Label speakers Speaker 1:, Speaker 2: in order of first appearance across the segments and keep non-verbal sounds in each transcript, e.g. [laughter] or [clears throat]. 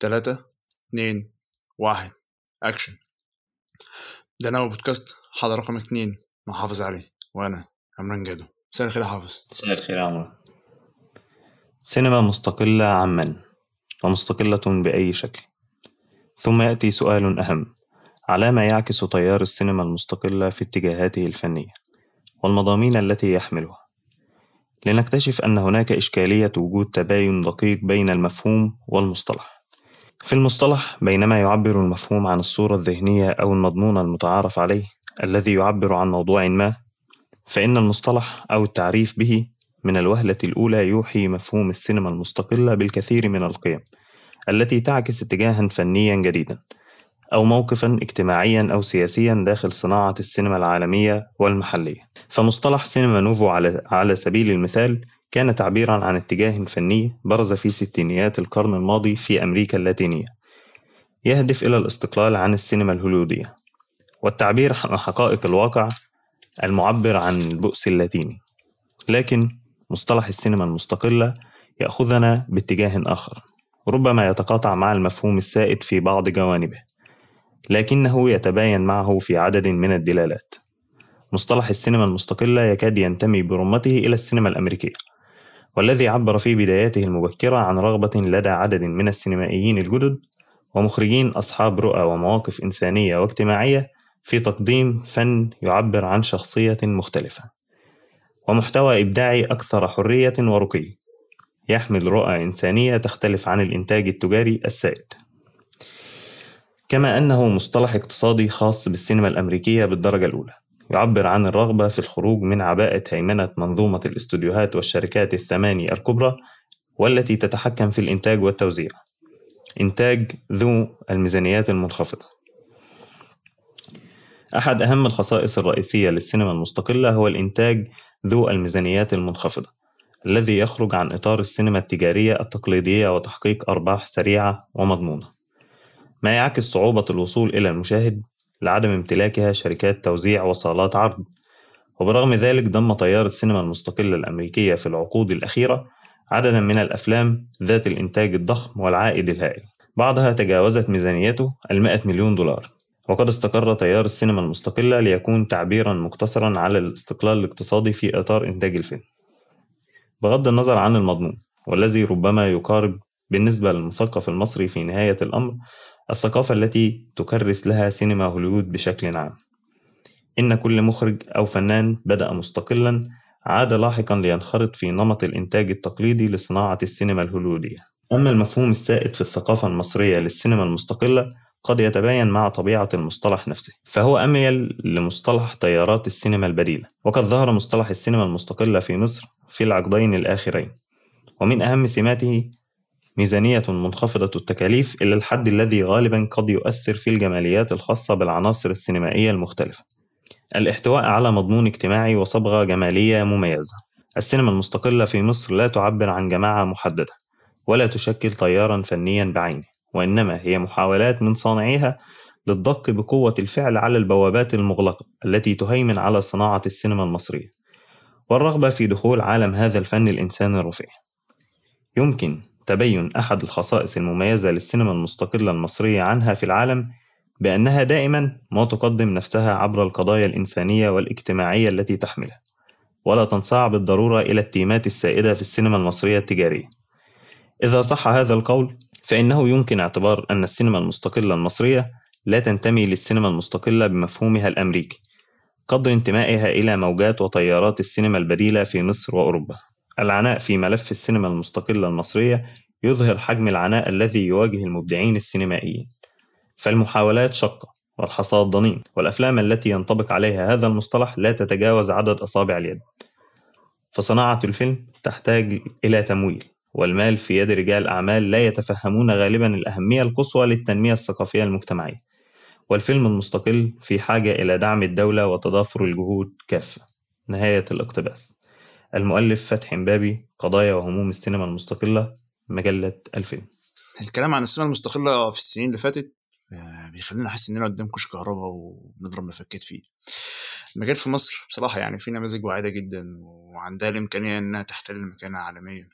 Speaker 1: تلاتة اتنين واحد. أكشن. ده أنا بودكاست حلقة رقم اتنين. مع حافظ علي وأنا عمران جادو مساء الخير يا حافظ.
Speaker 2: مساء الخير يا عمرو سينما مستقلة عن ومستقلة بأي شكل. ثم يأتي سؤال أهم. على ما يعكس تيار السينما المستقلة في اتجاهاته الفنية والمضامين التي يحملها؟ لنكتشف أن هناك إشكالية وجود تباين دقيق بين المفهوم والمصطلح. في المصطلح بينما يعبر المفهوم عن الصورة الذهنية أو المضمون المتعارف عليه الذي يعبر عن موضوع ما فإن المصطلح أو التعريف به من الوهلة الأولى يوحي مفهوم السينما المستقلة بالكثير من القيم التي تعكس اتجاها فنيا جديدا أو موقفا اجتماعيا أو سياسيا داخل صناعة السينما العالمية والمحلية. فمصطلح سينما نوفو على, سبيل المثال كان تعبيرا عن اتجاه فني برز في ستينيات القرن الماضي في أمريكا اللاتينية يهدف إلى الاستقلال عن السينما الهوليودية. والتعبير عن حقائق الواقع المعبر عن البؤس اللاتيني. لكن مصطلح السينما المستقلة يأخذنا باتجاه آخر ربما يتقاطع مع المفهوم السائد في بعض جوانبه لكنه يتباين معه في عدد من الدلالات. مصطلح السينما المستقلة يكاد ينتمي برمته إلى السينما الأمريكية. والذي عبر في بداياته المبكرة عن رغبة لدى عدد من السينمائيين الجدد ومخرجين أصحاب رؤى ومواقف إنسانية واجتماعية في تقديم فن يعبر عن شخصية مختلفة. ومحتوى إبداعي أكثر حرية ورقي يحمل رؤى إنسانية تختلف عن الإنتاج التجاري السائد. كما أنه مصطلح اقتصادي خاص بالسينما الأمريكية بالدرجة الأولى. يعبر عن الرغبة في الخروج من عباءة هيمنة منظومة الاستوديوهات والشركات الثماني الكبرى والتي تتحكم في الإنتاج والتوزيع. إنتاج ذو الميزانيات المنخفضة. أحد أهم الخصائص الرئيسية للسينما المستقلة هو الإنتاج ذو الميزانيات المنخفضة الذي يخرج عن إطار السينما التجارية التقليدية وتحقيق أرباح سريعة ومضمونة. ما يعكس صعوبة الوصول إلى المشاهد لعدم امتلاكها شركات توزيع وصالات عرض. وبرغم ذلك ضم تيار السينما المستقلة الأمريكية في العقود الأخيرة عددا من الأفلام ذات الإنتاج الضخم والعائد الهائل. بعضها تجاوزت ميزانيته المائة مليون دولار. وقد استقر تيار السينما المستقلة ليكون تعبيرا مقتصرا على الاستقلال الاقتصادي في إطار إنتاج الفيلم. بغض النظر عن المضمون والذي ربما يقارب بالنسبة للمثقف المصري في نهاية الأمر الثقافة التي تكرس لها سينما هوليوود بشكل عام. إن كل مخرج أو فنان بدأ مستقلا عاد لاحقا لينخرط في نمط الإنتاج التقليدي لصناعة السينما الهوليودية. أما المفهوم السائد في الثقافة المصرية للسينما المستقلة قد يتباين مع طبيعة المصطلح نفسه فهو أميل لمصطلح تيارات السينما البديلة. وقد ظهر مصطلح السينما المستقلة في مصر في العقدين الآخرين ومن أهم سماته ميزانية منخفضة التكاليف إلى الحد الذي غالبا قد يؤثر في الجماليات الخاصة بالعناصر السينمائية المختلفة. الاحتواء على مضمون اجتماعي وصبغة جمالية مميزة. السينما المستقلة في مصر لا تعبر عن جماعة محددة ولا تشكل تيارا فنيا بعينه وإنما هي محاولات من صانعيها للضق بقوة الفعل على البوابات المغلقة التي تهيمن على صناعة السينما المصرية والرغبة في دخول عالم هذا الفن الإنساني الرفيع. يمكن تبين أحد الخصائص المميزة للسينما المستقلة المصرية عنها في العالم بأنها دائما ما تقدم نفسها عبر القضايا الإنسانية والاجتماعية التي تحملها ولا تنصاع بالضرورة إلى التيمات السائدة في السينما المصرية التجارية. إذا صح هذا القول فإنه يمكن اعتبار أن السينما المستقلة المصرية لا تنتمي للسينما المستقلة بمفهومها الأمريكي قدر انتمائها إلى موجات وتيارات السينما البديلة في مصر وأوروبا. العناء في ملف السينما المستقلة المصرية يظهر حجم العناء الذي يواجه المبدعين السينمائيين. فالمحاولات شقة والحصاد ضنين والأفلام التي ينطبق عليها هذا المصطلح لا تتجاوز عدد أصابع اليد. فصناعة الفيلم تحتاج إلى تمويل والمال في يد رجال أعمال لا يتفهمون غالبا الأهمية القصوى للتنمية الثقافية المجتمعية. والفيلم المستقل في حاجة إلى دعم الدولة وتضافر الجهود كافة. نهاية الاقتباس. المؤلف فتحي مبابي قضايا وهموم السينما المستقلة مجلة الفيلم
Speaker 1: الكلام عن السينما المستقلة في السنين اللي فاتت آه، بيخلينا أحس إننا قدام كوش كهرباء وبنضرب مفكات فيه. المجال في مصر بصراحة يعني في نماذج واعدة جدا وعندها الإمكانية إنها تحتل مكانة عالمية.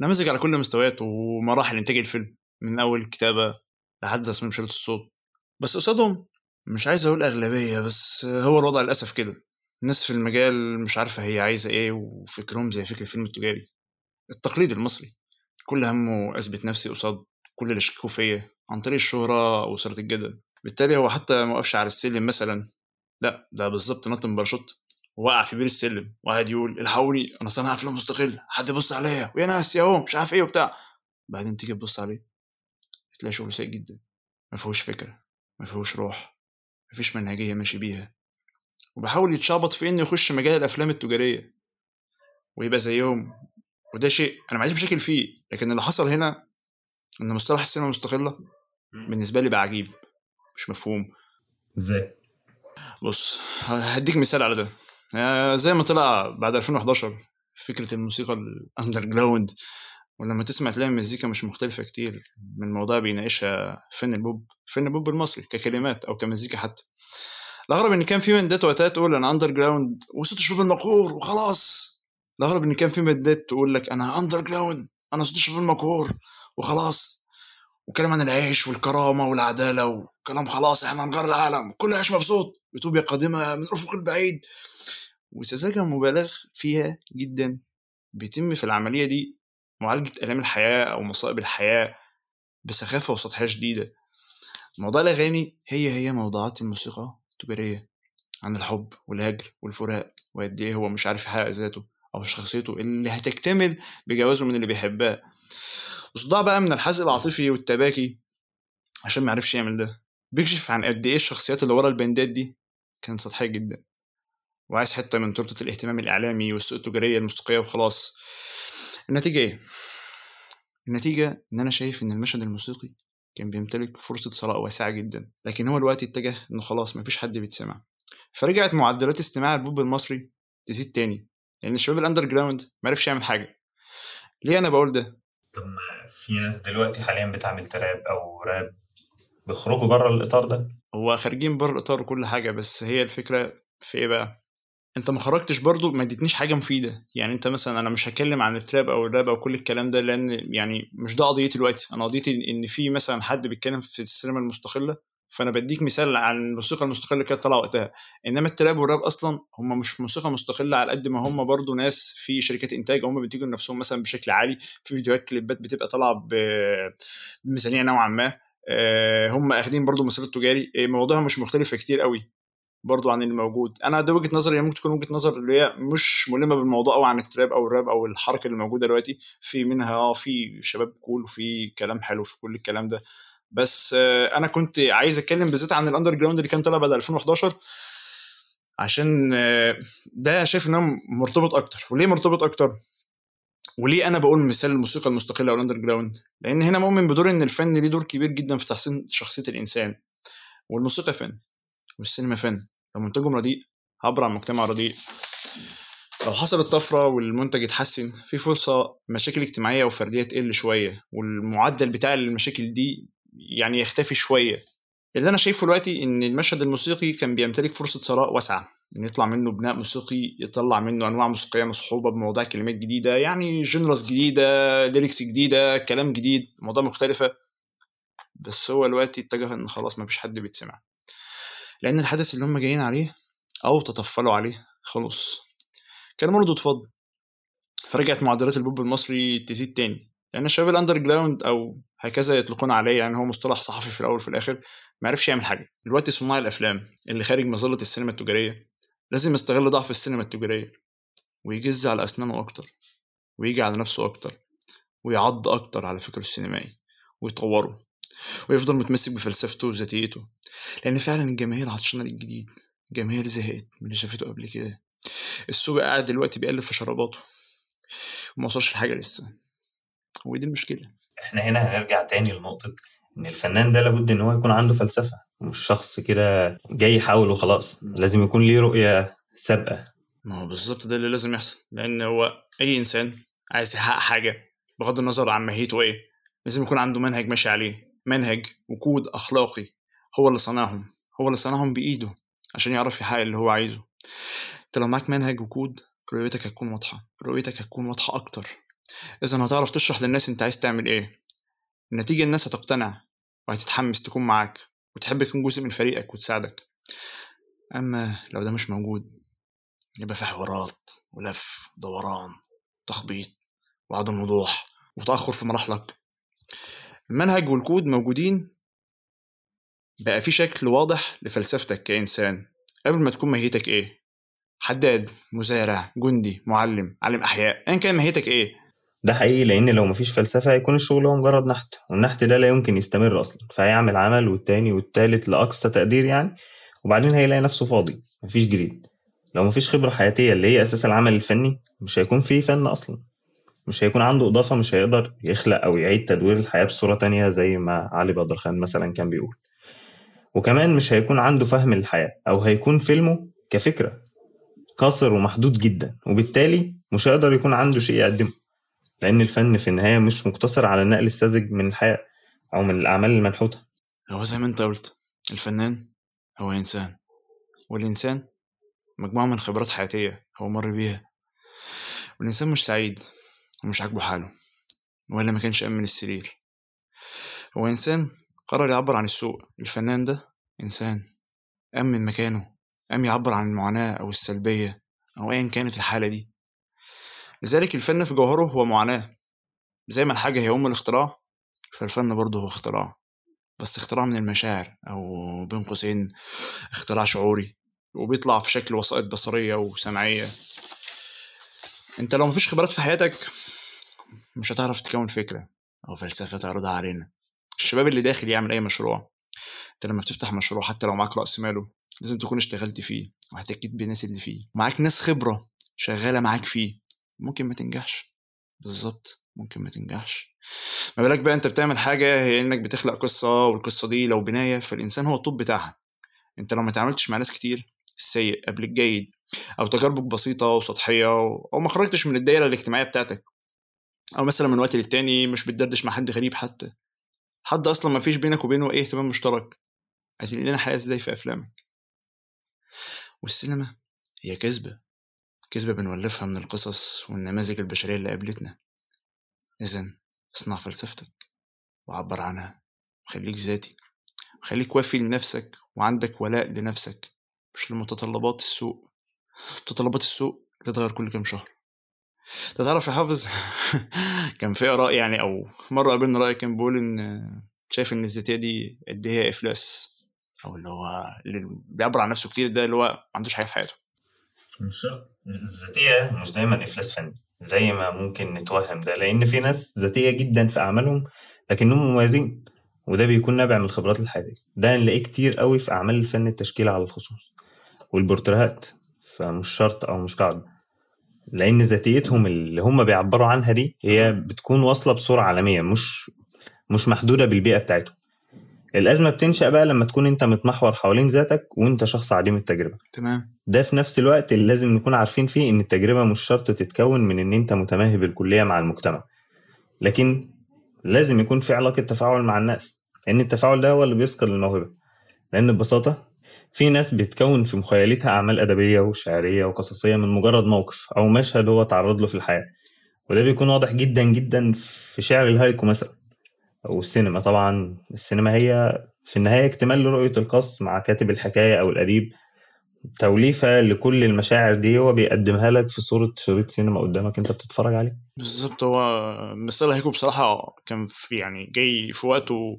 Speaker 1: نماذج على كل المستويات ومراحل إنتاج الفيلم من أول الكتابه لحد تصميم شريط الصوت. بس قصادهم مش عايز أقول أغلبية بس هو الوضع للأسف كده. الناس في المجال مش عارفة هي عايزة إيه وفكرهم زي فكر الفيلم التجاري. التقليد المصري كل همه أثبت نفسي قصاد كل اللي شككوا فيا عن طريق الشهرة وإثارة الجدل. بالتالي هو حتى ما وقفش على السلم مثلا. لا ده بالظبط نط من باراشوت. ووقع في بير السلم. وقعد يقول الحقوني أنا صانع أفلام مستقل. حد يبص عليا. ويا ناس يا هو مش عارف إيه وبتاع. بعدين تيجي تبص عليه تلاقي شغله سيء جدا. ما فيهوش فكرة ما فيهوش روح ما فيش منهجية ماشي بيها. وبحاول يتشابط في إنه يخش مجال الأفلام التجارية ويبقى زيهم. وده شيء أنا ما عنديش مشاكل فيه لكن اللي حصل هنا إن مصطلح السينما المستقله بالنسبة لي بقى عجيب مش مفهوم.
Speaker 2: إزاي؟
Speaker 1: بص هديك مثال على ده. آه، زي ما طلع بعد 2011 فكرة الموسيقى ال underground ولما تسمع تلاقي المزيكا مش مختلفة كتير من موضوع بيناقشها فن البوب فن البوب المصري ككلمات أو كمزيكا حتى. الأغرب إن كان في باندات وقتها تقول أنا underground وصوت الشباب المقهور وخلاص. الأغرب إن كان في باندات تقول لك أنا underground أنا صوت الشباب المقهور وخلاص. وكلام عن العيش والكرامة والعدالة وكلام خلاص إحنا هنغير العالم. كل عيش مبسوط. يوتوبيا قادمه من الافق البعيد. وسذاجه مبالغ فيها جدا بيتم في العملية دي معالجة آلام الحياة أو مصائب الحياة بسخافة وسطحية شديدة. موضوع الأغاني هي هي موضوعات الموسيقى التجاريه عن الحب والهجر والفراق وقد إيه هو مش عارف يحقق ذاته أو شخصيته اللي هتكتمل بجوازه من اللي بيحبها. وصداع بقى من الحزق العاطفي والتباكي عشان ما عرفش يعمل ده. بيكشف عن قد إيه الشخصيات اللي ورا البندات دي كانت سطحية جدا. وعايز حتة من تورتة الاهتمام الإعلامي والسوق التجارية الموسيقية وخلاص. النتيجة إيه؟ النتيجة إن أنا شايف إن المشهد الموسيقي كان بيمتلك فرصة ثراء واسعة جدا لكن هو الوقت اتجه إنه خلاص مفيش حد بيتسمع. فرجعت معدلات استماع البوب المصري تزيد تاني لأن الشباب ال underground معرفش يعمل حاجة. ليه أنا بقول ده؟
Speaker 2: طب ما في ناس دلوقتي حاليا بتعمل trap أو راب بيخرجوا بره الإطار ده؟
Speaker 1: هو خارجين بره الإطار وكل حاجة بس هي الفكرة في إيه بقى؟ انت ما خرجتش برضو ما اديتنيش حاجة مفيدة. يعني انت مثلا أنا مش هتكلم عن التراب أو الراب أو كل الكلام ده لأن يعني مش ده قضيتي دلوقتي. أنا قضيتي إن في مثلا حد بيتكلم في السينما المستقلة فأنا بديك مثال عن الموسيقى المستقلة كانت طالعة وقتها. إنما التراب والراب أصلا هم مش موسيقى مستقلة على قد ما هم برضو ناس في شركات إنتاج هم بينتجوا لنفسهم مثلا بشكل عالي. في فيديوهات كليبات بتبقى طالعة بميزانية نوعا ما. آه، هم أخدين برضو مسار تجاري. مواضيعهم مش مختلفه كتير قوي برضو عن اللي موجود. أنا ده وجهة نظري ممكن تكون وجهة نظر اللي هي مش ملمة بالموضوع قوي عن ال trap أو الراب أو الحركة اللي موجودة دلوقتي. في منها آه في شباب cool وفي كلام حلو في كل الكلام ده. بس آه، أنا كنت عايز أتكلم بالذات عن ال underground اللي كان طالع بعد 2011 عشان آه، ده شايف ان مرتبط أكتر. وليه مرتبط أكتر؟ وليه أنا بقول مثال الموسيقى المستقلة أو ال underground لأن هنا مؤمن بدور إن الفن ليه دور كبير جدا في تحسين شخصية الإنسان. والموسيقى فن والسينما فن. لو منتجهم رديء عبر عن مجتمع رديء. لو حصلت طفرة والمنتج اتحسن في فرصة مشاكل اجتماعية وفردية تقل شوية والمعدل بتاع المشاكل دي يعني يختفي شوية. اللي أنا شايفه دلوقتي إن المشهد الموسيقي كان بيمتلك فرصة ثراء واسعة إن يطلع منه بناء موسيقي يطلع منه أنواع موسيقية مصحوبة بمواضيع كلمات جديدة يعني genres جديدة lyrics جديدة كلام جديد مواضيع مختلفة. بس هو دلوقتي اتجه إن خلاص مفيش حد بيتسمع. لأن الحدث اللي هم جايين عليه أو تطفلوا عليه خلاص. كان مردود فضل فرجعت معدلات البوب المصري تزيد تاني. لأن الشباب ال underground أو هكذا يطلقون عليه يعني هو مصطلح صحفي في الأول وفي الآخر ما عرفش يعمل حاجة. دلوقتي صناع الأفلام اللي خارج مظلة السينما التجارية لازم يستغل ضعف السينما التجارية ويجز على أسنانه أكتر ويجي على نفسه أكتر ويعض أكتر على فكره السينمائي ويطوره ويفضل متمسك بفلسفته وذاتيته. لأن فعلا الجماهير عطشانة للجديد الجماهير زهقت من اللي شافته قبل كده. السوق قاعد دلوقتي بيقلب في شراباته. وما وصلش لحاجة لسه. ودي المشكلة.
Speaker 2: إحنا هنا هنرجع تاني لنقطة إن الفنان ده لابد إن هو يكون عنده فلسفة. مش شخص كده جاي يحاول وخلاص. لازم يكون ليه رؤية سابقة.
Speaker 1: ما هو بالظبط ده اللي لازم يحصل. لأن هو أي إنسان عايز يحقق حاجة بغض النظر عن ماهيته إيه لازم يكون عنده منهج ماشي عليه. منهج وكود أخلاقي. هو اللي صنعهم هو اللي صنعهم بإيده عشان يعرف يحقق اللي هو عايزه. أنت لو معاك منهج وكود رؤيتك هتكون واضحة رؤيتك هتكون واضحة أكتر. إذا هتعرف تشرح للناس أنت عايز تعمل إيه. النتيجة الناس هتقتنع وهتتحمس تكون معاك وتحب تكون جزء من فريقك وتساعدك. أما لو ده مش موجود يبقى في حوارات ولف دوران تخبيط وعدم وضوح وتأخر في مراحلك. المنهج والكود موجودين بقى في شكل واضح لفلسفتك كإنسان. قبل ما تكون ماهيتك إيه؟ حداد مزارع جندي معلم عالم أحياء أيا كان ماهيتك إيه؟
Speaker 2: ده حقيقي لأن لو مفيش فلسفة هيكون الشغل هو مجرد نحت والنحت ده لا يمكن يستمر أصلا فهيعمل عمل والتاني والتالت لأقصى تقدير يعني وبعدين هيلاقي نفسه فاضي مفيش جديد. لو مفيش خبرة حياتية اللي هي أساس العمل الفني مش هيكون فيه فن أصلا. مش هيكون عنده إضافة مش هيقدر يخلق أو يعيد تدوير الحياة بصورة تانية زي ما علي بدر خان مثلا كان بيقول. وكمان مش هيكون عنده فهم للحياة أو هيكون فيلمه كفكرة قاصر ومحدود جدا وبالتالي مش هيقدر يكون عنده شيء يقدمه لأن الفن في النهاية مش مقتصر على النقل الساذج من الحياة أو من الأعمال المنحوتة
Speaker 1: هو زي ما أنت قلت الفنان هو إنسان والإنسان مجموعة من خبرات حياتية هو مر بيها والإنسان مش سعيد ومش عاجبه حاله ولا ما كانش أمن السرير. هو إنسان قرر يعبر عن السوء. الفنان ده إنسان أمن مكانه قام يعبر عن المعاناة أو السلبية أو أيا كانت الحالة دي. لذلك الفن في جوهره هو معاناة. زي ما الحاجة هي أم الاختراع فالفن برضه هو اختراع. بس اختراع من المشاعر أو بين قوسين اختراع شعوري وبيطلع في شكل وسائط بصرية وسمعية. أنت لو مفيش خبرات في حياتك مش هتعرف تكون فكرة أو فلسفة تعرضها علينا. الشباب اللي داخل يعمل أي مشروع أنت لما بتفتح مشروع حتى لو معاك رأس ماله لازم تكون اشتغلت فيه واحتكيت بالناس اللي فيه. معاك ناس خبرة شغالة معاك فيه ممكن ما تنجحش. بالظبط ممكن ما تنجحش. ما بالك بقى أنت بتعمل حاجة هي إنك بتخلق قصة والقصة دي لو بناية فالإنسان هو الطب بتاعها. أنت لو ما تعاملتش مع ناس كتير السيء قبل الجيد أو تجاربك بسيطة وسطحية أو ما خرجتش من الدايرة الاجتماعية بتاعتك أو مثلا من وقت للتاني مش بتدردش مع حد غريب حتى. حد أصلا ما فيش بينك وبينه إيه اهتمام مشترك. هتنقل لنا حياة إزاي في أفلامك؟ والسينما هي كذبة. كذبة بنولفها من القصص والنماذج البشرية اللي قابلتنا. إذا اصنع فلسفتك وعبر عنها. وخليك ذاتي. وخليك وافي لنفسك وعندك ولاء لنفسك مش لمتطلبات السوق. متطلبات السوق بتتغير كل كام شهر. تعرف يا حافظ؟ [laughs] كان في آراء يعني أو مرة قابلنا رأي كان بيقول إن شايف إن الذاتية دي قد إيه إفلاس أو اللي هو اللي بيعبر عن نفسه كتير ده اللي هو ما عندوش حاجة في حياته.
Speaker 2: مش شرط الذاتية مش دايما إفلاس فني زي ما ممكن نتوهم ده لأن في ناس ذاتية جدا في أعمالهم لكنهم مميزين وده بيكون نابع من الخبرات الحياتية. ده نلاقيه كتير قوي في أعمال الفن التشكيل على الخصوص والبورتريهات فمش شرط أو مش قاعدة. لأن ذاتيتهم اللي هم بيعبروا عنها دي هي بتكون واصلة بصورة عالمية مش مش محدودة بالبيئة بتاعتهم. الأزمة بتنشأ بقى لما تكون أنت متمحور حوالين ذاتك وأنت شخص عديم التجربة.
Speaker 1: تمام.
Speaker 2: ده في نفس الوقت اللي لازم نكون عارفين فيه إن التجربة مش شرط تتكون من إن أنت متماهي بالكلية مع المجتمع. لكن لازم يكون في علاقة تفاعل مع الناس لأن التفاعل ده هو اللي بيسقط الموهبة. لأن ببساطة في ناس بتكون في مخيلتها أعمال أدبية وشعرية وقصصية من مجرد موقف أو مشهد هو تعرض له في الحياة. وده بيكون واضح جدا جدا في شعر الهايكو مثلا أو السينما طبعا. السينما هي في النهاية اكتمال لرؤية القص مع كاتب الحكاية أو الأديب. توليفة لكل المشاعر دي هو بيقدمها لك في صورة شريط سينما قدامك أنت بتتفرج عليه.
Speaker 1: بالظبط هو مثال الهيكو بصراحة كان في يعني جاي في وقته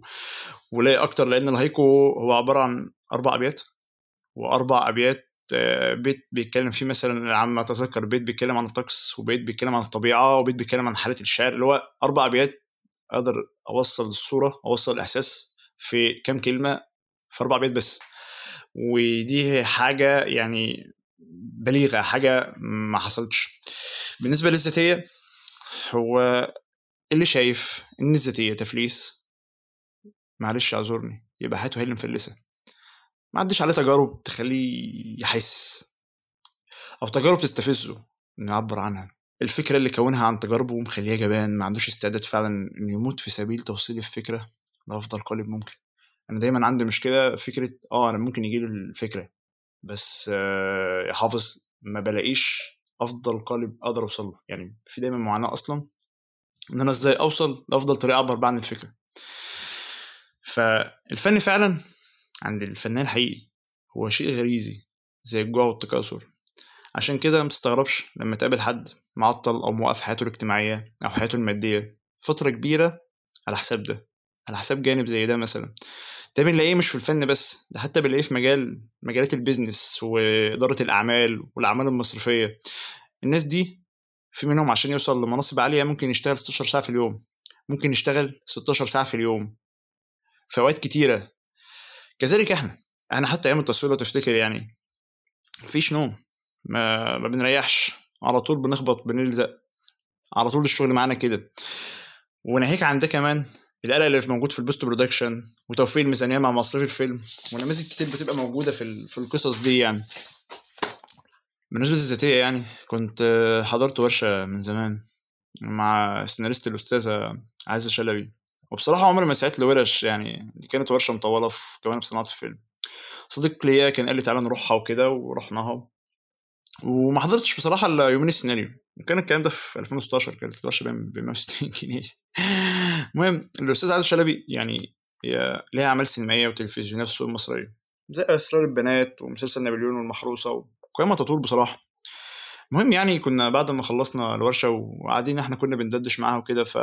Speaker 1: ولاقي أكتر لأن الهيكو هو عبارة عن أربع أبيات. وأربع أبيات آه، بيت بيتكلم فيه مثلا عم ما أتذكر بيت بيتكلم عن الطقس وبيت بيتكلم عن الطبيعة وبيت بيتكلم عن حالة الشعر اللي هو أربع أبيات أقدر أوصل الصورة أوصل الإحساس في كام كلمة في أربع أبيات بس. ودي حاجة يعني بليغة حاجة ما حصلتش. بالنسبة للذاتية هو اللي شايف إن الذاتية تفليس معلش اعذرني يبقى حياته هي مفلسة ما عدش عليه تجارب تخليه يحس. أو تجارب تستفزه إنه يعبر عنها. الفكرة اللي كونها عن تجاربه مخليه جبان ما عندوش استعداد فعلا إنه يموت في سبيل توصيل الفكرة لأفضل قالب ممكن. أنا دايما عندي مشكلة فكرة آه أنا ممكن يجيلي الفكرة بس آه حافظ ما بلاقيش أفضل قالب أقدر أوصل له. يعني في دايما معاناة أصلا إن أنا إزاي أوصل لأفضل طريقة أعبر بيها عن الفكرة. فالفن فعلا عند الفنان الحقيقي. هو شيء غريزي زي الجوع والتكاثر. عشان كده متستغربش لما تقابل حد معطل أو موقف حياته الاجتماعية أو حياته المادية. فترة كبيرة على حساب ده على حساب جانب زي ده مثلا. ده بنلاقيه مش في الفن بس ده حتى بنلاقيه في مجال مجالات البيزنس وإدارة الأعمال والأعمال المصرفية. الناس دي في منهم عشان يوصل لمناصب عالية ممكن يشتغل 16 ساعة في اليوم ممكن يشتغل 16 ساعة في اليوم. في أوقات كتيرة كذلك إحنا. إحنا حتى أيام التصوير لو تفتكر يعني مفيش نوم ما, ما بنريحش. على طول بنخبط بنلزق. على طول الشغل معانا كده. وناهيك عن ده كمان القلق اللي موجود في ال post production وتوفير الميزانية مع مصاريف الفيلم ونماذج كتير بتبقى موجودة في في القصص دي يعني. بالنسبة للذاتية يعني كنت حضرت ورشة من زمان مع سيناريست الأستاذة عزة شلبي. وبصراحة عمري ما سعيت لورش يعني دي كانت ورشة مطولة في كمان في صناعة الفيلم. صديق ليا كان قال لي تعالى نروحها وكده ورحناها. وما حضرتش بصراحة إلا يومين السيناريو. وكان الكلام ده في 2016 كانت الورشه ب 160 جنيه. المهم الاستاذ عادل شلبي يعني هي ليها أعمال سينمائية وتلفزيونية في السوق المصرية. زي إسرار البنات ومسلسل نابليون والمحروسة وقيمه تطول بصراحة. المهم يعني كنا بعد ما خلصنا الورشة وقاعدين إحنا كنا بندردش معاها وكده ف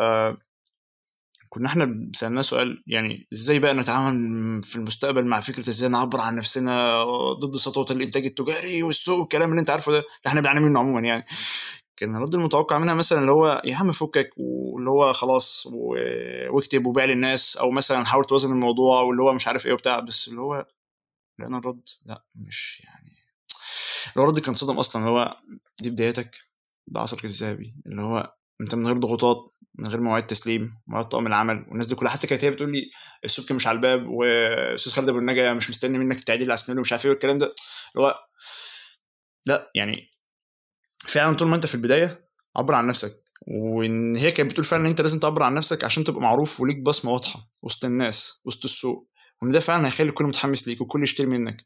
Speaker 1: كنا إحنا سألناه سؤال يعني إزاي بقى نتعامل في المستقبل مع فكرة إزاي نعبر عن نفسنا ضد سطوة الإنتاج التجاري والسوق والكلام اللي أنت عارفه ده اللي إحنا بنعاني منه عموما يعني. كان الرد المتوقع منها مثلا اللي هو يا عم فكك واللي هو خلاص واكتب وبيع للناس أو مثلا حاول توازن الموضوع واللي هو مش عارف إيه وبتاع بس اللي هو لقينا الرد لا مش يعني. الرد كان صدم أصلا اللي هو دي بدايتك ده عصرك الذهبي اللي هو انت من غير ضغوطات من غير مواعيد تسليم مواعيد طاقم العمل والناس دي كلها. حتى كانت هي بتقول لي السبك مش على الباب وأستاذ خالد أبو النجا مش مستني منك التعديل على السيناريو مش عارف إيه والكلام ده. اللي هو لأ يعني فعلا طول ما أنت في البداية عبر عن نفسك. وإن هي كانت بتقول فعلا إن أنت لازم تعبر عن نفسك عشان تبقى معروف وليك بصمة واضحة وسط الناس وسط السوق. وإن ده فعلا هيخلي الكل متحمس ليك والكل يشتري منك.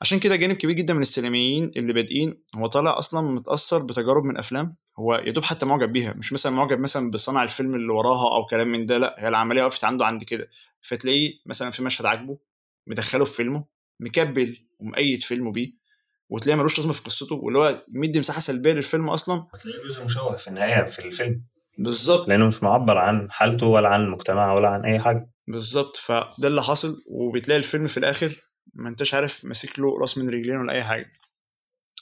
Speaker 1: عشان كده جانب كبير جدا من السينمائيين اللي بادئين هو طالع أصلا متأثر بتجارب من أفلام هو يا دوب حتى معجب بيها مش مثلا معجب مثلا بصنع الفيلم اللي وراها أو كلام من ده لأ هي العملية وقفت عنده عند كده. فتلاقيه مثلا في مشهد عاجبه مدخله في فيلمه مكبل ومؤيد فيلمه بيه وتلاقيه ملوش لازمة في قصته واللي هو مدي مساحة سلبية للفيلم أصلا.
Speaker 2: وتلاقيه جزء مشوه في النهاية في الفيلم؟
Speaker 1: بالظبط.
Speaker 2: لأنه مش معبر عن حالته ولا عن المجتمع ولا عن أي حاجة.
Speaker 1: بالظبط. فده اللي حاصل وبتلاقي الفيلم في الآخر ما أنتش عارف ماسك له راس من رجلين ولا أي حاجة.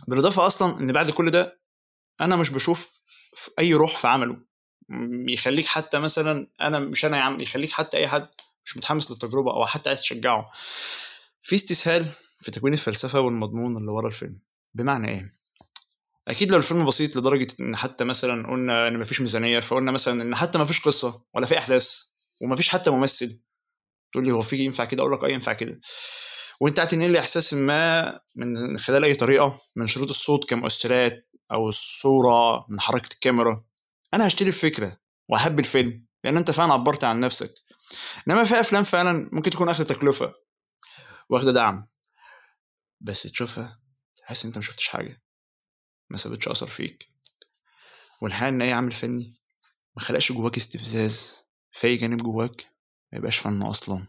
Speaker 1: بالإضافة أصلا إن بعد كل ده أنا مش بشوف أي روح في عمله. يخليك حتى مثلا أنا مش أنا يا عم يخليك حتى أي حد مش متحمس للتجربة أو حتى عايز تشجعه. في استسهال في تكوين الفلسفة والمضمون اللي ورا الفيلم. بمعنى إيه؟ أكيد لو الفيلم بسيط لدرجة إن حتى مثلا قلنا إن مفيش ميزانية فقلنا مثلا إن حتى مفيش قصة ولا في أحداث ومفيش حتى ممثل. تقول لي هو في ينفع كده؟ أقول لك آه ينفع كده. وأنت هتنقل لي إحساس ما من خلال أي طريقة؟ من شروط الصوت كمؤثرات أو الصورة من حركة الكاميرا. أنا هشتري الفكرة وأحب الفيلم لأن أنت فعلا عبرت عن نفسك. إنما في أفلام فعلا ممكن تكون آخر تكلفة واخدة دعم. بس تشوفها تحس أنت ما شفتش حاجة. ما سابتش أثر فيك. والحقيقة إن أي عمل فني ما خلقش جواك استفزاز. في أي جانب جواك ما يبقاش فن أصلا.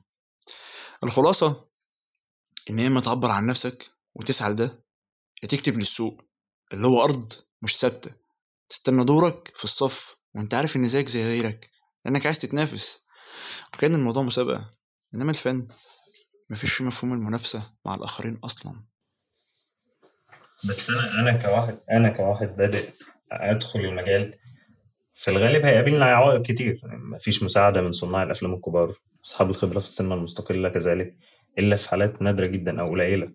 Speaker 1: الخلاصة إن يا إما تعبر عن نفسك وتسعى لده يا تكتب للسوق. اللي هو أرض مش ثابتة. تستنى دورك في الصف وأنت عارف إن زيك زي غيرك لأنك عايز تتنافس. وكان الموضوع مسابقة إنما الفن مفيش فيه مفهوم المنافسة مع الآخرين أصلا.
Speaker 2: بس أنا أنا كواحد أنا كواحد بادئ أدخل المجال في الغالب هيقابلنا عوائق كتير. مفيش مساعدة من صناع الأفلام الكبار أصحاب الخبرة في السينما المستقلة كذلك إلا في حالات نادرة جدا أو قليلة.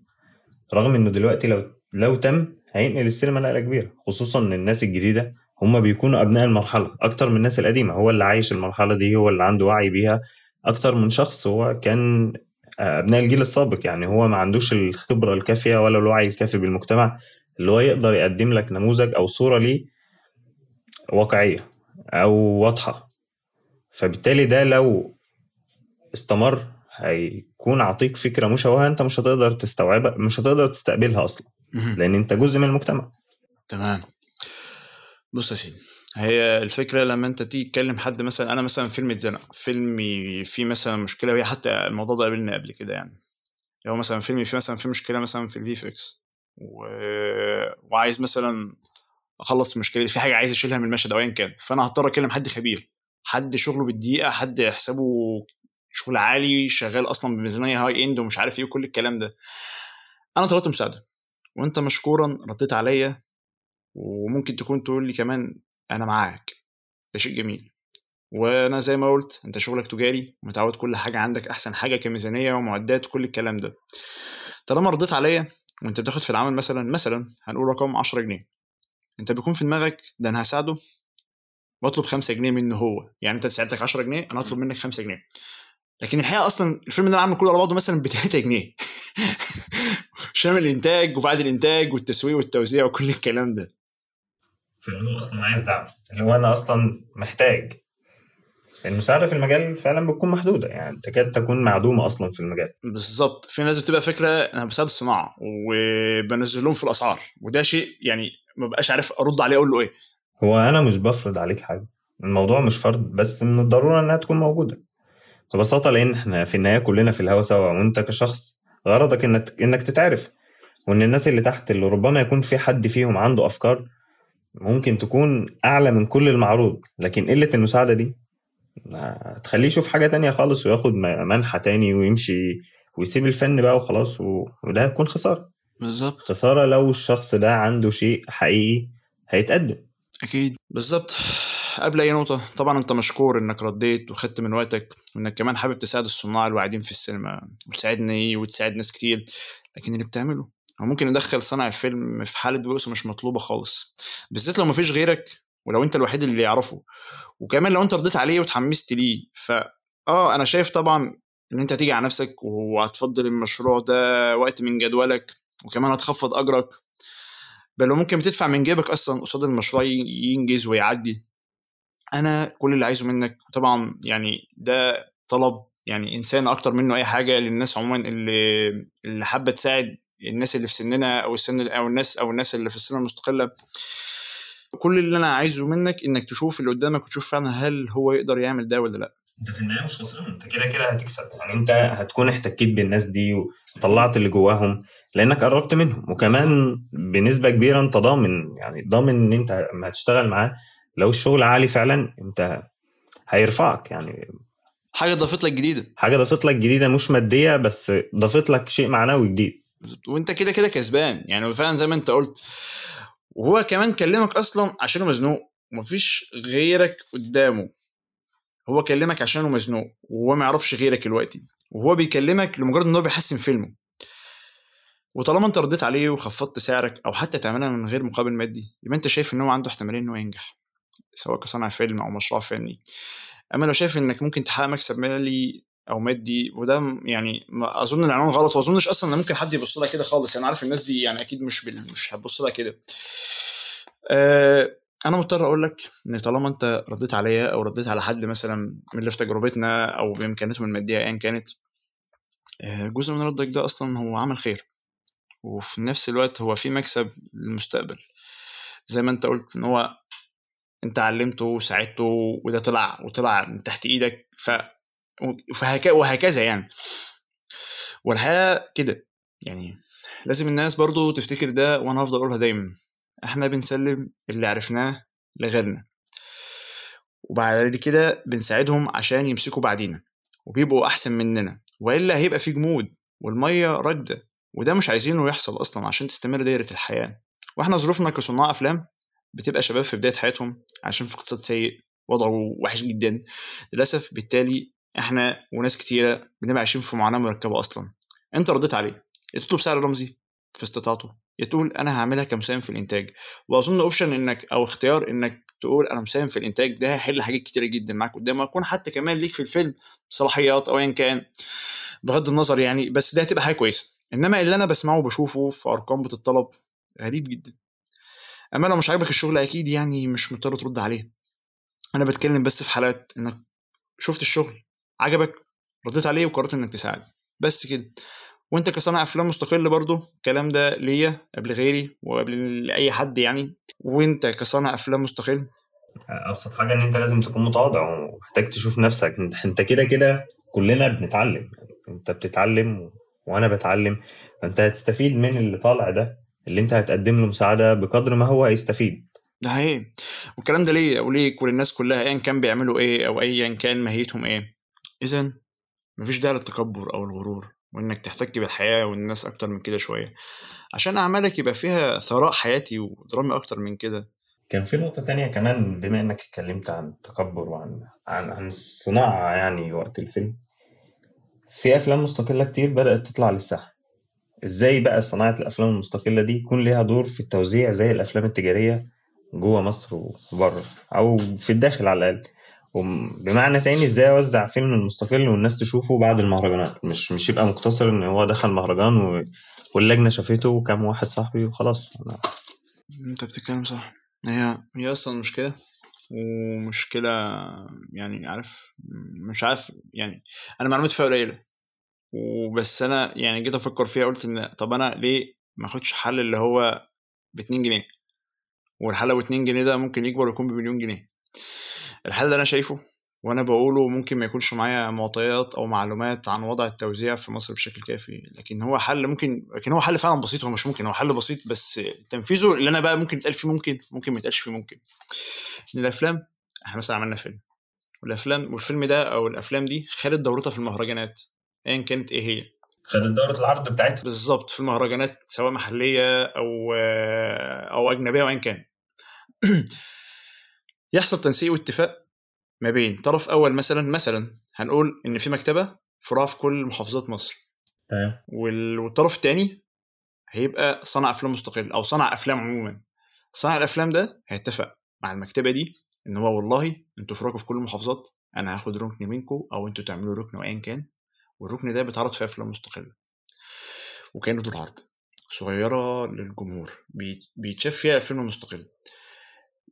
Speaker 2: رغم إنه دلوقتي لو لو تم هينقل السينما نقلة كبيرة خصوصا إن الناس الجديدة هم بيكونوا أبناء المرحلة أكتر من الناس القديمة هو اللي عايش المرحلة دي هو اللي عنده وعي بيها أكتر من شخص هو كان أبناء الجيل السابق يعني هو ما عندوش الخبرة الكافية ولا الوعي الكافي بالمجتمع اللي هو يقدر يقدم لك نموذج أو صورة ليه واقعية أو واضحة. فبالتالي ده لو استمر هيكون عطيك فكرة مشوهة أنت مش هتقدر تستوعبها مش هتقدر تستقبلها أصلا. لأن أنت جزء من المجتمع.
Speaker 1: تمام. بص يا سيدي هي الفكرة لما أنت تيجي تكلم حد مثلا أنا مثلا فيلم اتزنق فيلمي فيه مثلا مشكلة وهي حتى الموضوع ده قابلني قبل كده يعني. لو مثلا فيلمي فيه مثلا في مشكلة مثلا في ال VFX و... وعايز مثلا أخلص المشكلة في حاجة عايز أشيلها من المشهد أو ايا كان. فأنا هضطر أكلم حد خبير حد شغله بالدقيقة حد حسابه شغل عالي شغال أصلا بميزانية هاي اند ومش عارف إيه وكل الكلام ده. أنا طلبت مساعدة. وأنت مشكورا رديت عليا وممكن تكون تقول لي كمان أنا معاك. ده شيء جميل. وأنا زي ما قلت أنت شغلك تجاري ومتعود كل حاجة عندك أحسن حاجة كميزانية ومعدات وكل الكلام ده. طالما رديت عليا وأنت بتاخد في العمل مثلا مثلا هنقول رقم 10 جنيه. أنت بيكون في دماغك ده أنا هساعده؟ واطلب 5 جنيه منه هو. يعني أنت ساعدتك 10 جنيه أنا هطلب منك 5 جنيه. لكن الحقيقة أصلا الفيلم ده أنا عامل كله على بعضه مثلا ب 3 جنيه. [laughs] شامل الإنتاج وبعد الإنتاج والتسويق والتوزيع وكل الكلام ده.
Speaker 2: فاللي هو أصلا عايز دعم. اللي هو أنا أصلا محتاج. المساعده في المجال فعلا بتكون محدودة. يعني تكاد تكون معدومة أصلا في المجال.
Speaker 1: بالظبط. في ناس بتبقى فكره أنا بساعد الصناعة وبنزل لهم في الأسعار. وده شيء يعني ما بقاش عارف أرد عليه أقول له إيه.
Speaker 2: هو أنا مش بفرض عليك حاجة. الموضوع مش فرض بس من الضرورة إنها تكون موجودة. ببساطة لأن إحنا في النهاية كلنا في الهوا سوا وأنت كشخص غرضك انك إنك تتعرف. وإن الناس اللي تحت اللي ربما يكون في حد فيهم عنده أفكار ممكن تكون أعلى من كل المعروض. لكن قلة المساعدة دي هتخليه يشوف حاجة تانية خالص وياخد منحى تاني ويمشي ويسيب الفن بقى وخلاص وده هيكون خسارة.
Speaker 1: بالظبط.
Speaker 2: خسارة لو الشخص ده عنده شيء حقيقي هيتقدم.
Speaker 1: أكيد. بالظبط. قبل أي نقطة طبعا أنت مشكور إنك رديت وخدت من وقتك وإنك كمان حابب تساعد الصناع الواعدين في السينما وتساعدني وتساعد ناس كتير لكن اللي بتعمله؟ هو ممكن يدخل صانع الفيلم في حالة بؤس مش مطلوبة خالص بالذات لو مفيش غيرك ولو أنت الوحيد اللي يعرفه. وكمان لو أنت رضيت عليه وتحمست ليه ف آه أنا شايف طبعا إن أنت هتيجي على نفسك وهتفضل المشروع ده وقت من جدولك وكمان هتخفض أجرك. بل ممكن بتدفع من جيبك أصلا قصاد المشروع ينجز ويعدي. أنا كل اللي عايزه منك طبعا يعني ده طلب يعني إنسان أكتر منه أي حاجة للناس عموما اللي اللي حابة تساعد الناس اللي في سننا أو السن أو الناس أو الناس اللي في السن المستقلة. كل اللي أنا عايزه منك إنك تشوف اللي قدامك وتشوف فعلا هل هو يقدر يعمل ده ولا لأ.
Speaker 2: أنت في النهاية مش خسران أنت كده كده هتكسب. يعني أنت هتكون احتكيت بالناس دي وطلعت اللي جواهم لأنك قربت منهم. وكمان بنسبة كبيرة أنت ضامن يعني ضامن إن أنت لما هتشتغل معاه لو الشغل عالي فعلا أنت هيرفعك. يعني
Speaker 1: حاجة ضافت لك جديدة.
Speaker 2: حاجة ضافت لك جديدة مش مادية بس ضافت لك شيء معنوي جديد.
Speaker 1: وأنت كده كده كسبان. يعني فعلا زي ما أنت قلت. وهو كمان كلمك أصلا عشانه مزنوق. ومفيش غيرك قدامه. هو كلمك عشانه مزنوق. وهو ما يعرفش غيرك دلوقتي. وهو بيكلمك لمجرد إن هو بيحسن فيلمه. وطالما أنت رديت عليه وخفضت سعرك أو حتى تعملها من غير مقابل مادي يبقى أنت شايف إن هو عنده احتمالية إن هو ينجح. سواء كصانع فيلم أو مشروع فني. أما لو شايف إنك ممكن تحقق مكسب مالي أو مادي وده يعني أظن العنوان غلط وأظنش أصلا إن ممكن حد يبص لها كده خالص. يعني عارف الناس دي يعني أكيد مش بال... مش هتبص لها كده. أه أنا مضطر أقول لك إن طالما أنت رديت عليا أو رديت على حد مثلا من اللي في تجربتنا أو بإمكانياتهم المادية ايا كانت أه جزء من ردك ده أصلا هو عمل خير. وفي نفس الوقت هو في مكسب للمستقبل. زي ما أنت قلت إن هو انت علمته وساعدته وده طلع وطلع من تحت إيدك ف وهكذا يعني. والحقيقة كده. يعني لازم الناس برضو تفتكر ده وأنا هفضل اقولها دايما. إحنا بنسلم اللي عرفناه لغيرنا. وبعد كده بنساعدهم عشان يمسكوا بعدينا. وبيبقوا احسن مننا. والا هيبقى في جمود والمية راكدة. وده مش عايزينه يحصل أصلا عشان تستمر دايرة الحياة. وإحنا ظروفنا كصناع افلام بتبقى شباب في بداية حياتهم. عشان في اقتصاد سيء وضعه وحش جدا. للأسف بالتالي إحنا وناس كتيرة بنبقى عايشين في معاناة مركبة أصلا. أنت رديت عليه. تطلب سعر رمزي؟ في استطاعته. يا تقول أنا هعملها كمساهم في الإنتاج. وأظن اوبشن إنك أو اختيار إنك تقول أنا مساهم في الإنتاج ده هيحل حاجات كتيرة جدا معاك قدام. ويكون حتى كمان ليك في الفيلم صلاحيات أو ايا كان. بغض النظر يعني بس ده هتبقى حاجة كويسة. إنما اللي أنا بسمعه وبشوفه في أرقام بتطلب غريب جدا. أما لو مش عاجبك الشغل أكيد يعني مش مضطر ترد عليه أنا بتكلم بس في حالات إنك شفت الشغل عجبك رديت عليه وقررت إنك تساعد بس كده. وأنت كصانع أفلام مستقل برضو الكلام ده ليا قبل غيري وقبل أي حد يعني. وأنت كصانع أفلام مستقل.
Speaker 2: أبسط حاجة إن أنت لازم تكون متواضع ومحتاج تشوف نفسك. أنت كده كده كلنا بنتعلم. أنت بتتعلم وأنا بتعلم. فأنت هتستفيد من اللي طالع ده. اللي انت هتقدم له مساعدة بقدر ما هو هيستفيد.
Speaker 1: ده هي والكلام ده ليه وليك وللناس كلها ايا كان بيعملوا إيه أو ايا كان ماهيتهم إيه. اذا مفيش داعي للتكبر أو الغرور وإنك تحتك بالحياة والناس أكتر من كده شوية. عشان أعمالك يبقى فيها ثراء حياتي ودرامي أكتر من كده.
Speaker 2: كان في نقطة تانية كمان بما إنك اتكلمت عن التكبر وعن عن عن الصناعة يعني وقت الفيلم. في أفلام مستقلة كتير بدأت تطلع للساحة. إزاي بقى صناعة الأفلام المستقلة دي يكون ليها دور في التوزيع زي الأفلام التجارية جوه مصر وبره أو في الداخل على الأقل؟ وبمعنى تاني إزاي أوزع فيلم مستقل والناس تشوفه بعد المهرجانات؟ مش مش يبقى مقتصر إن هو دخل مهرجان و... واللجنة شافته وكام واحد صاحبي وخلاص. أنا...
Speaker 1: أنت بتتكلم صح. هي هي أصلا مشكلة ومشكلة يعني عارف مش عارف يعني أنا معلوماتي فيها قليلة. وبس أنا يعني جيت أفكر فيها قلت إن طب أنا ليه ما آخدش حل اللي هو ب 2 جنيه؟ والحل ابو 2 جنيه ده ممكن يكبر ويكون بمليون جنيه. الحل اللي أنا شايفه وأنا بقوله ممكن ما يكونش معايا معطيات أو معلومات عن وضع التوزيع في مصر بشكل كافي لكن هو حل ممكن لكن هو حل فعلا بسيط هو مش ممكن هو حل بسيط بس تنفيذه اللي أنا بقى ممكن يتقال فيه ممكن ممكن ما يتقالش فيه ممكن. ان الأفلام إحنا مثلا عملنا فيلم والأفلام والفيلم ده أو الأفلام دي خدت دورتها في المهرجانات. ايا كانت إيه هي.
Speaker 2: خدت دورة العرض بتاعتها.
Speaker 1: بالظبط في المهرجانات سواء محلية أو أو أجنبية ايا كان. [clears throat] يحصل تنسيق واتفاق ما بين طرف أول مثلا مثلا هنقول إن في مكتبة فروع في كل محافظات مصر.
Speaker 2: تمام.
Speaker 1: والطرف الثاني هيبقى صنع أفلام مستقل أو صنع أفلام عموما. صنع الأفلام ده هيتفق مع المكتبة دي إن هو والله أنتوا فروعكم في كل المحافظات أنا هاخد ركن منكم أو أنتوا تعملوا ركن وايا كان. والركن ده بيتعرض في أفلام مستقلة. وكانت دور عرض صغيرة للجمهور بيتشاف فيها الفيلم مستقل.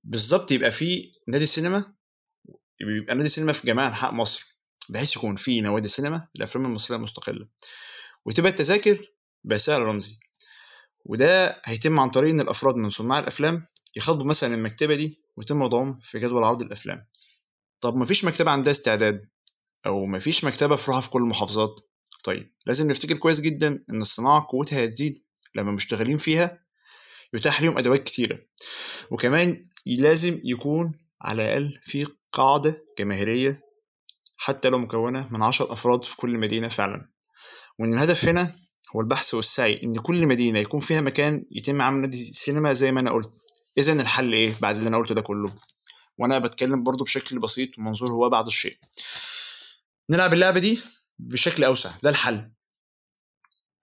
Speaker 1: بالظبط يبقى في نادي سينما يبقى نادي سينما في جميع أنحاء مصر بحيث يكون في نوادي سينما للأفلام المصرية المستقلة. وتبقى التذاكر بسعر رمزي. وده هيتم عن طريق إن الأفراد من صناع الأفلام يخاطبوا مثلا المكتبة دي ويتم وضعهم في جدول عرض الأفلام. طب مفيش مكتبة عندها استعداد أو مفيش مكتبة فروعها في كل المحافظات. طيب لازم نفتكر كويس جدا إن الصناعة قوتها هتزيد لما مشتغلين فيها يتاح لهم أدوات كتيرة. وكمان لازم يكون على الأقل في قاعدة جماهيرية حتى لو مكونة من عشر أفراد في كل مدينة فعلا. وإن الهدف هنا هو البحث والسعي إن كل مدينة يكون فيها مكان يتم عمل نادي سينما زي ما أنا قلت. إذا الحل إيه بعد اللي أنا قلته ده كله؟ وأنا بتكلم برضو بشكل بسيط ومنظور هو بعض الشيء. نلعب اللعبة دي بشكل أوسع ده الحل.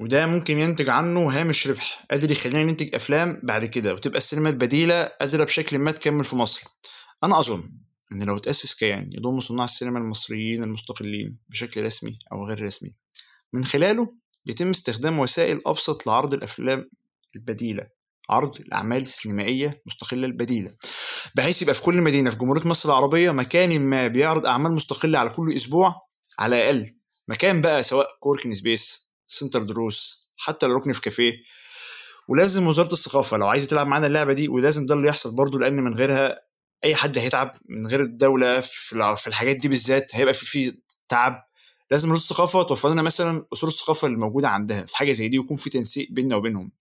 Speaker 1: وده ممكن ينتج عنه هامش ربح قادر يخلينا ننتج أفلام بعد كده وتبقى السينما البديلة قادرة بشكل ما تكمل في مصر. أنا أظن إن لو تأسس كيان يضم صناع السينما المصريين المستقلين بشكل رسمي أو غير رسمي. من خلاله يتم استخدام وسائل أبسط لعرض الأفلام البديلة عرض الأعمال السينمائية المستقلة البديلة. بحيث يبقى في كل مدينة في جمهورية مصر العربية مكان ما بيعرض أعمال مستقلة على كل أسبوع على الأقل مكان بقى سواء co-working space center دروس حتى لو ركن في كافيه. ولازم وزارة الثقافة لو عايزة تلعب معانا اللعبة دي ولازم ده اللي يحصل برضه لأن من غيرها أي حد هيتعب من غير الدولة في الحاجات دي بالذات هيبقى في في تعب. لازم وزارة الثقافة توفر لنا مثلا اصول الثقافة اللي موجودة عندها في حاجة زي دي ويكون في تنسيق بيننا وبينهم.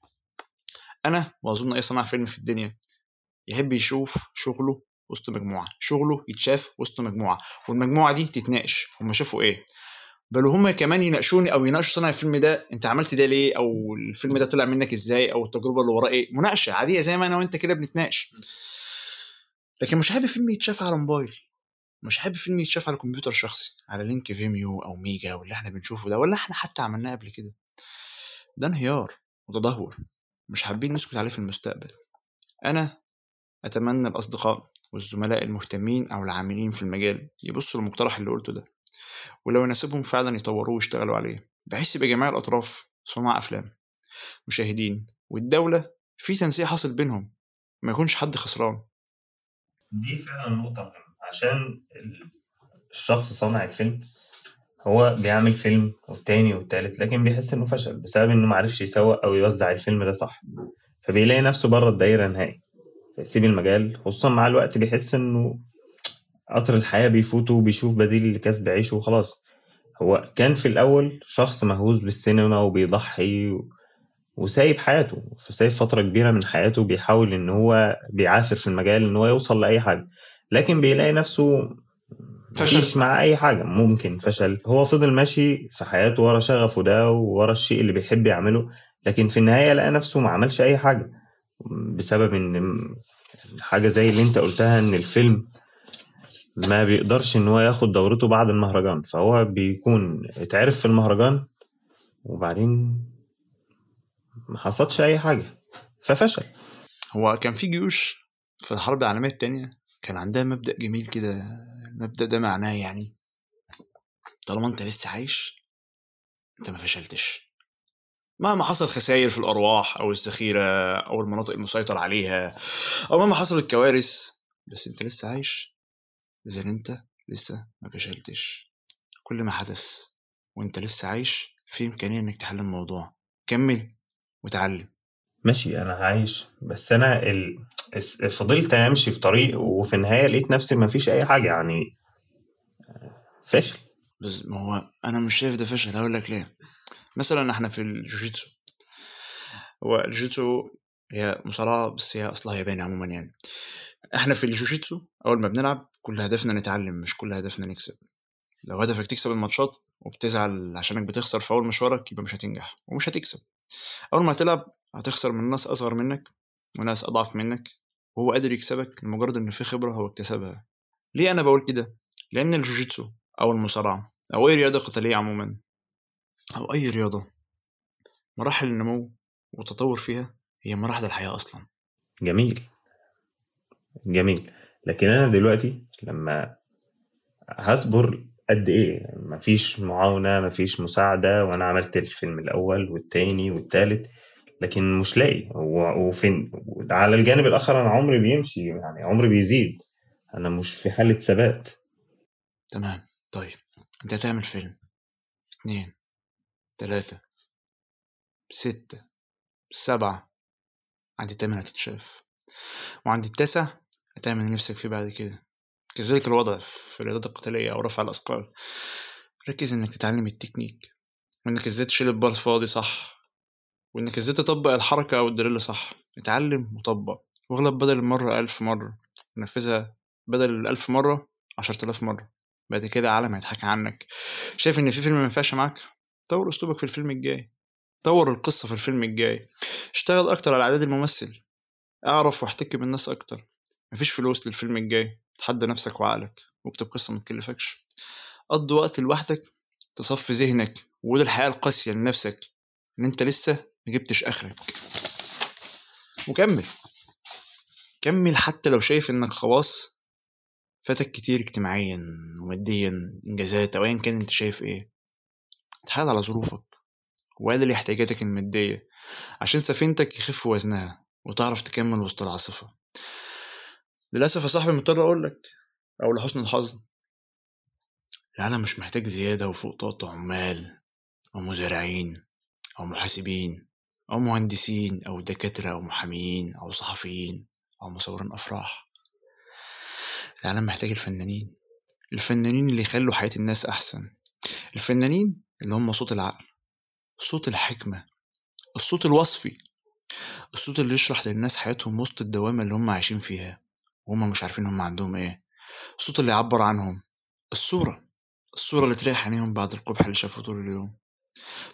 Speaker 1: أنا وأظن أي صناع فيلم في الدنيا يحب يشوف شغله وسط مجموعة شغله يتشاف وسط مجموعة والمجموعة دي تتناقش. هم شافوا إيه؟ بل هم كمان يناقشوني أو يناقشوا صنع الفيلم ده أنت عملت ده ليه؟ أو الفيلم ده طلع منك إزاي؟ أو التجربة اللي وراه إيه؟ مناقشة عادية زي ما أنا وأنت كده بنتناقش. لكن مش حابب فيلم يتشاف على موبايل. مش حابب فيلم يتشاف على كمبيوتر شخصي على link Vimeo أو Mega واللي إحنا بنشوفه ده ولا إحنا حتى عملناه قبل كده. ده انهيار وتدهور. مش حابين نسكت عليه في المستقبل. أنا أتمنى الأصدقاء والزملاء المهتمين أو العاملين في المجال يبصوا للمقترح اللي قلته ده ولو يناسبهم فعلا يطوروه ويشتغلوا عليه. بحيث يبقى جميع الأطراف صناع أفلام مشاهدين والدولة في تنسيق حاصل بينهم ما يكونش حد خسران.
Speaker 2: دي فعلا نقطة مهمة عشان الشخص صانع الفيلم هو بيعمل فيلم والتاني والتالت لكن بيحس إنه فشل بسبب إنه معرفش يسوق أو يوزع الفيلم ده صح. فبيلاقي نفسه بره الدايرة نهائي فيسيب المجال خصوصا مع الوقت بيحس إنه قطر الحياة بيفوته وبيشوف بديل لكسب عيشه وخلاص. هو كان في الأول شخص مهووس بالسينما وبيضحي و... وسايب حياته فسايب فترة كبيرة من حياته بيحاول إن هو بيعافر في المجال إن هو يوصل لأي حاجة لكن بيلاقي نفسه
Speaker 1: فشل.
Speaker 2: مع أي حاجة ممكن فشل. هو فضل ماشي في حياته ورا شغفه ده وورا الشيء اللي بيحب يعمله لكن في النهاية لقى نفسه ما عملش أي حاجة. بسبب إن حاجة زي اللي أنت قلتها إن الفيلم ما بيقدرش إن هو ياخد دورته بعد المهرجان فهو بيكون اتعرف في المهرجان وبعدين ما حصلش أي حاجة ففشل.
Speaker 1: هو كان في جيوش في الحرب العالمية التانية؟ كان عندها مبدأ جميل كده المبدأ ده معناه يعني طالما أنت لسه عايش أنت ما فشلتش. مهما حصل خسائر في الأرواح أو الذخيرة أو المناطق المسيطر عليها أو مهما حصلت كوارث بس أنت لسه عايش. إذا أنت لسه ما فشلتش. كل ما حدث وأنت لسه عايش في إمكانية إنك تحل الموضوع. كمل وتعلم.
Speaker 2: ماشي أنا عايش بس أنا ال... فضلت أمشي في طريق وفي النهاية لقيت نفسي ما فيش أي حاجة يعني فاشل.
Speaker 1: بس ما هو أنا مش شايف ده فشل هقول لك ليه. مثلا إحنا في الجوجيتسو. هو الجوجيتسو هي مصارعة بس هي أصلها ياباني عموما يعني. إحنا في الجوجيتسو أول ما بنلعب كل هدفنا نتعلم مش كل هدفنا نكسب. لو هدفك تكسب الماتشات وبتزعل عشانك بتخسر في أول مشوارك يبقى مش هتنجح ومش هتكسب. أول ما هتلعب هتخسر من ناس أصغر منك وناس أضعف منك وهو قادر يكسبك لمجرد إن في خبرة هو اكتسبها. ليه أنا بقول كده؟ لأن الجوجيتسو أو المصارعة أو أي رياضة قتالية عموما أو أي رياضة مراحل النمو والتطور فيها هي مراحل الحياة أصلا.
Speaker 2: جميل. جميل. لكن أنا دلوقتي لما هصبر قد إيه؟ مفيش معاونة مفيش مساعدة وأنا عملت الفيلم الأول والتاني والتالت لكن مش لاقي. وفين؟ على الجانب الآخر أنا عمري بيمشي يعني عمري بيزيد. أنا مش في حالة ثبات.
Speaker 1: تمام. طيب أنت هتعمل فيلم. اتنين تلاتة ستة سبعة عند التامن هتتشاف. وعند التاسع هتعمل نفسك فيه بعد كده. كذلك الوضع في الرياضات القتالية أو رفع الأثقال. ركز إنك تتعلم التكنيك وإنك إزاي تشيل البار فاضي صح وإنك إزاي تطبق الحركة أو الدريل صح. اتعلم وطبق واغلب بدل المرة ألف مرة. ونفذها بدل الألف مرة عشرة آلاف مرة. بعد كده عالم هيضحك عنك. شايف إن في فيلم مينفعش معاك؟ طور أسلوبك في الفيلم الجاي. طور القصة في الفيلم الجاي. اشتغل أكتر على إعداد الممثل. أعرف وأحتك بالناس أكتر. مفيش فلوس للفيلم الجاي. تحدى نفسك وعقلك واكتب قصة متكلفكش قضي وقت لوحدك. تصفي ذهنك. وقول الحياة القاسية لنفسك إن أنت لسه مجبتش آخرك. وكمل. كمل حتى لو شايف إنك خلاص فاتك كتير اجتماعيا وماديا إنجازات أو أيا كان أنت شايف إيه. اتحايل على ظروفك وقلل احتياجاتك المادية عشان سفينتك يخف وزنها وتعرف تكمل وسط العاصفة. للأسف يا صاحبي مضطر أقولك أو لحسن الحظ العالم مش محتاج زيادة وفوق طاقة عمال أو مزارعين أو محاسبين أو مهندسين أو دكاترة أو محاميين أو صحفيين أو مصورين أفراح. العالم محتاج الفنانين الفنانين اللي يخلوا حياة الناس أحسن. الفنانين اللي هم صوت العقل صوت الحكمة الصوت الوصفي الصوت اللي يشرح للناس حياتهم وسط الدوامة اللي هم عايشين فيها وهم مش عارفين هم عندهم إيه الصوت اللي يعبر عنهم الصورة الصورة اللي تريح عينيهم بعد القبح اللي شافوه طول اليوم.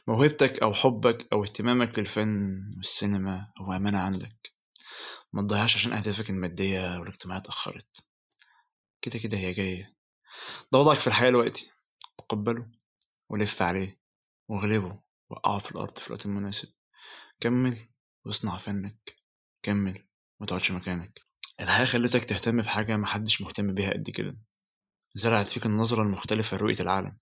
Speaker 1: موهبتك أو حبك أو اهتمامك للفن والسينما هو أمانة عندك. ما تضيعش عشان أهدافك المادية والاجتماعية اتأخرت. كده كده هي جاية. ده وضعك في الحياة دلوقتي. تقبله. ولف عليه واغلبه وقعه في الأرض في الوقت المناسب. كمل واصنع فنك. كمل ما تقعدش مكانك. الحياة خلتك تهتم بحاجة محدش مهتم بيها قد كده. زرعت فيك النظرة المختلفة لرؤية العالم.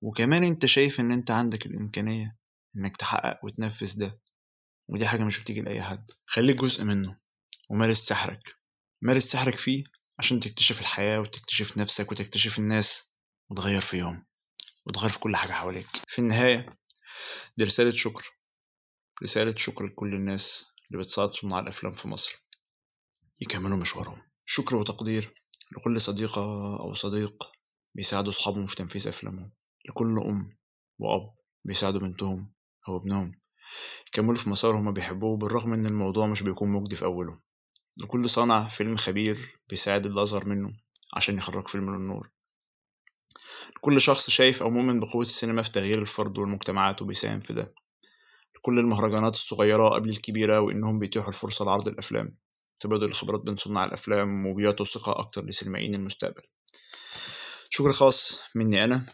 Speaker 1: وكمان انت شايف ان انت عندك الإمكانية انك تحقق وتنفذ ده. ودي حاجة مش بتيجي لأي حد. خليك جزء منه. ومارس سحرك. مارس سحرك فيه عشان تكتشف الحياة وتكتشف نفسك وتكتشف الناس وتغير فيهم وتغير في كل حاجة حواليك. في النهاية دي رسالة شكر. رسالة شكر لكل الناس اللي بتساعد صناع الأفلام في مصر. يكملوا مشوارهم. شكر وتقدير لكل صديقة أو صديق بيساعدوا أصحابهم في تنفيذ أفلامهم. لكل أم وأب بيساعدوا بنتهم أو ابنهم. يكملوا في مسار هما بيحبوه بالرغم إن الموضوع مش بيكون مجدي في أوله. لكل صانع فيلم خبير بيساعد اللي أصغر منه عشان يخرج فيلم للنور. لكل شخص شايف أو مؤمن بقوة السينما في تغيير الفرد والمجتمعات وبيساهم في ده. لكل المهرجانات الصغيرة قبل الكبيرة وإنهم بيتيحوا الفرصة لعرض الأفلام. تبادل الخبرات بين صناع الأفلام وبيعطوا ثقة أكتر لسينمائيين المستقبل. شكر خاص مني أنا.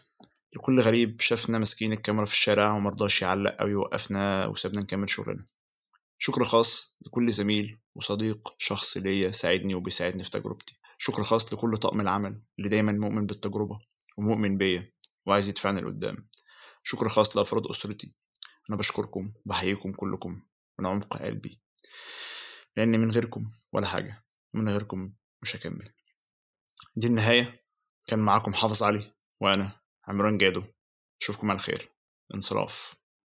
Speaker 1: لكل غريب شافنا ماسكين الكاميرا في الشارع ومرضاش يعلق أو يوقفنا وسابنا نكمل شغلنا. شكر خاص لكل زميل وصديق شخص ليا ساعدني وبيساعدني في تجربتي. شكر خاص لكل طاقم العمل اللي دايما مؤمن بالتجربة. ومؤمن بيا وعايز يدفعني لقدام. شكر خاص لأفراد أسرتي. أنا بشكركم وبحييكم كلكم من عمق قلبي. لأن من غيركم ولا حاجة من غيركم مش هكمل. دي النهاية. كان معاكم حافظ علي وأنا عمران جادو. أشوفكم على خير. انصراف.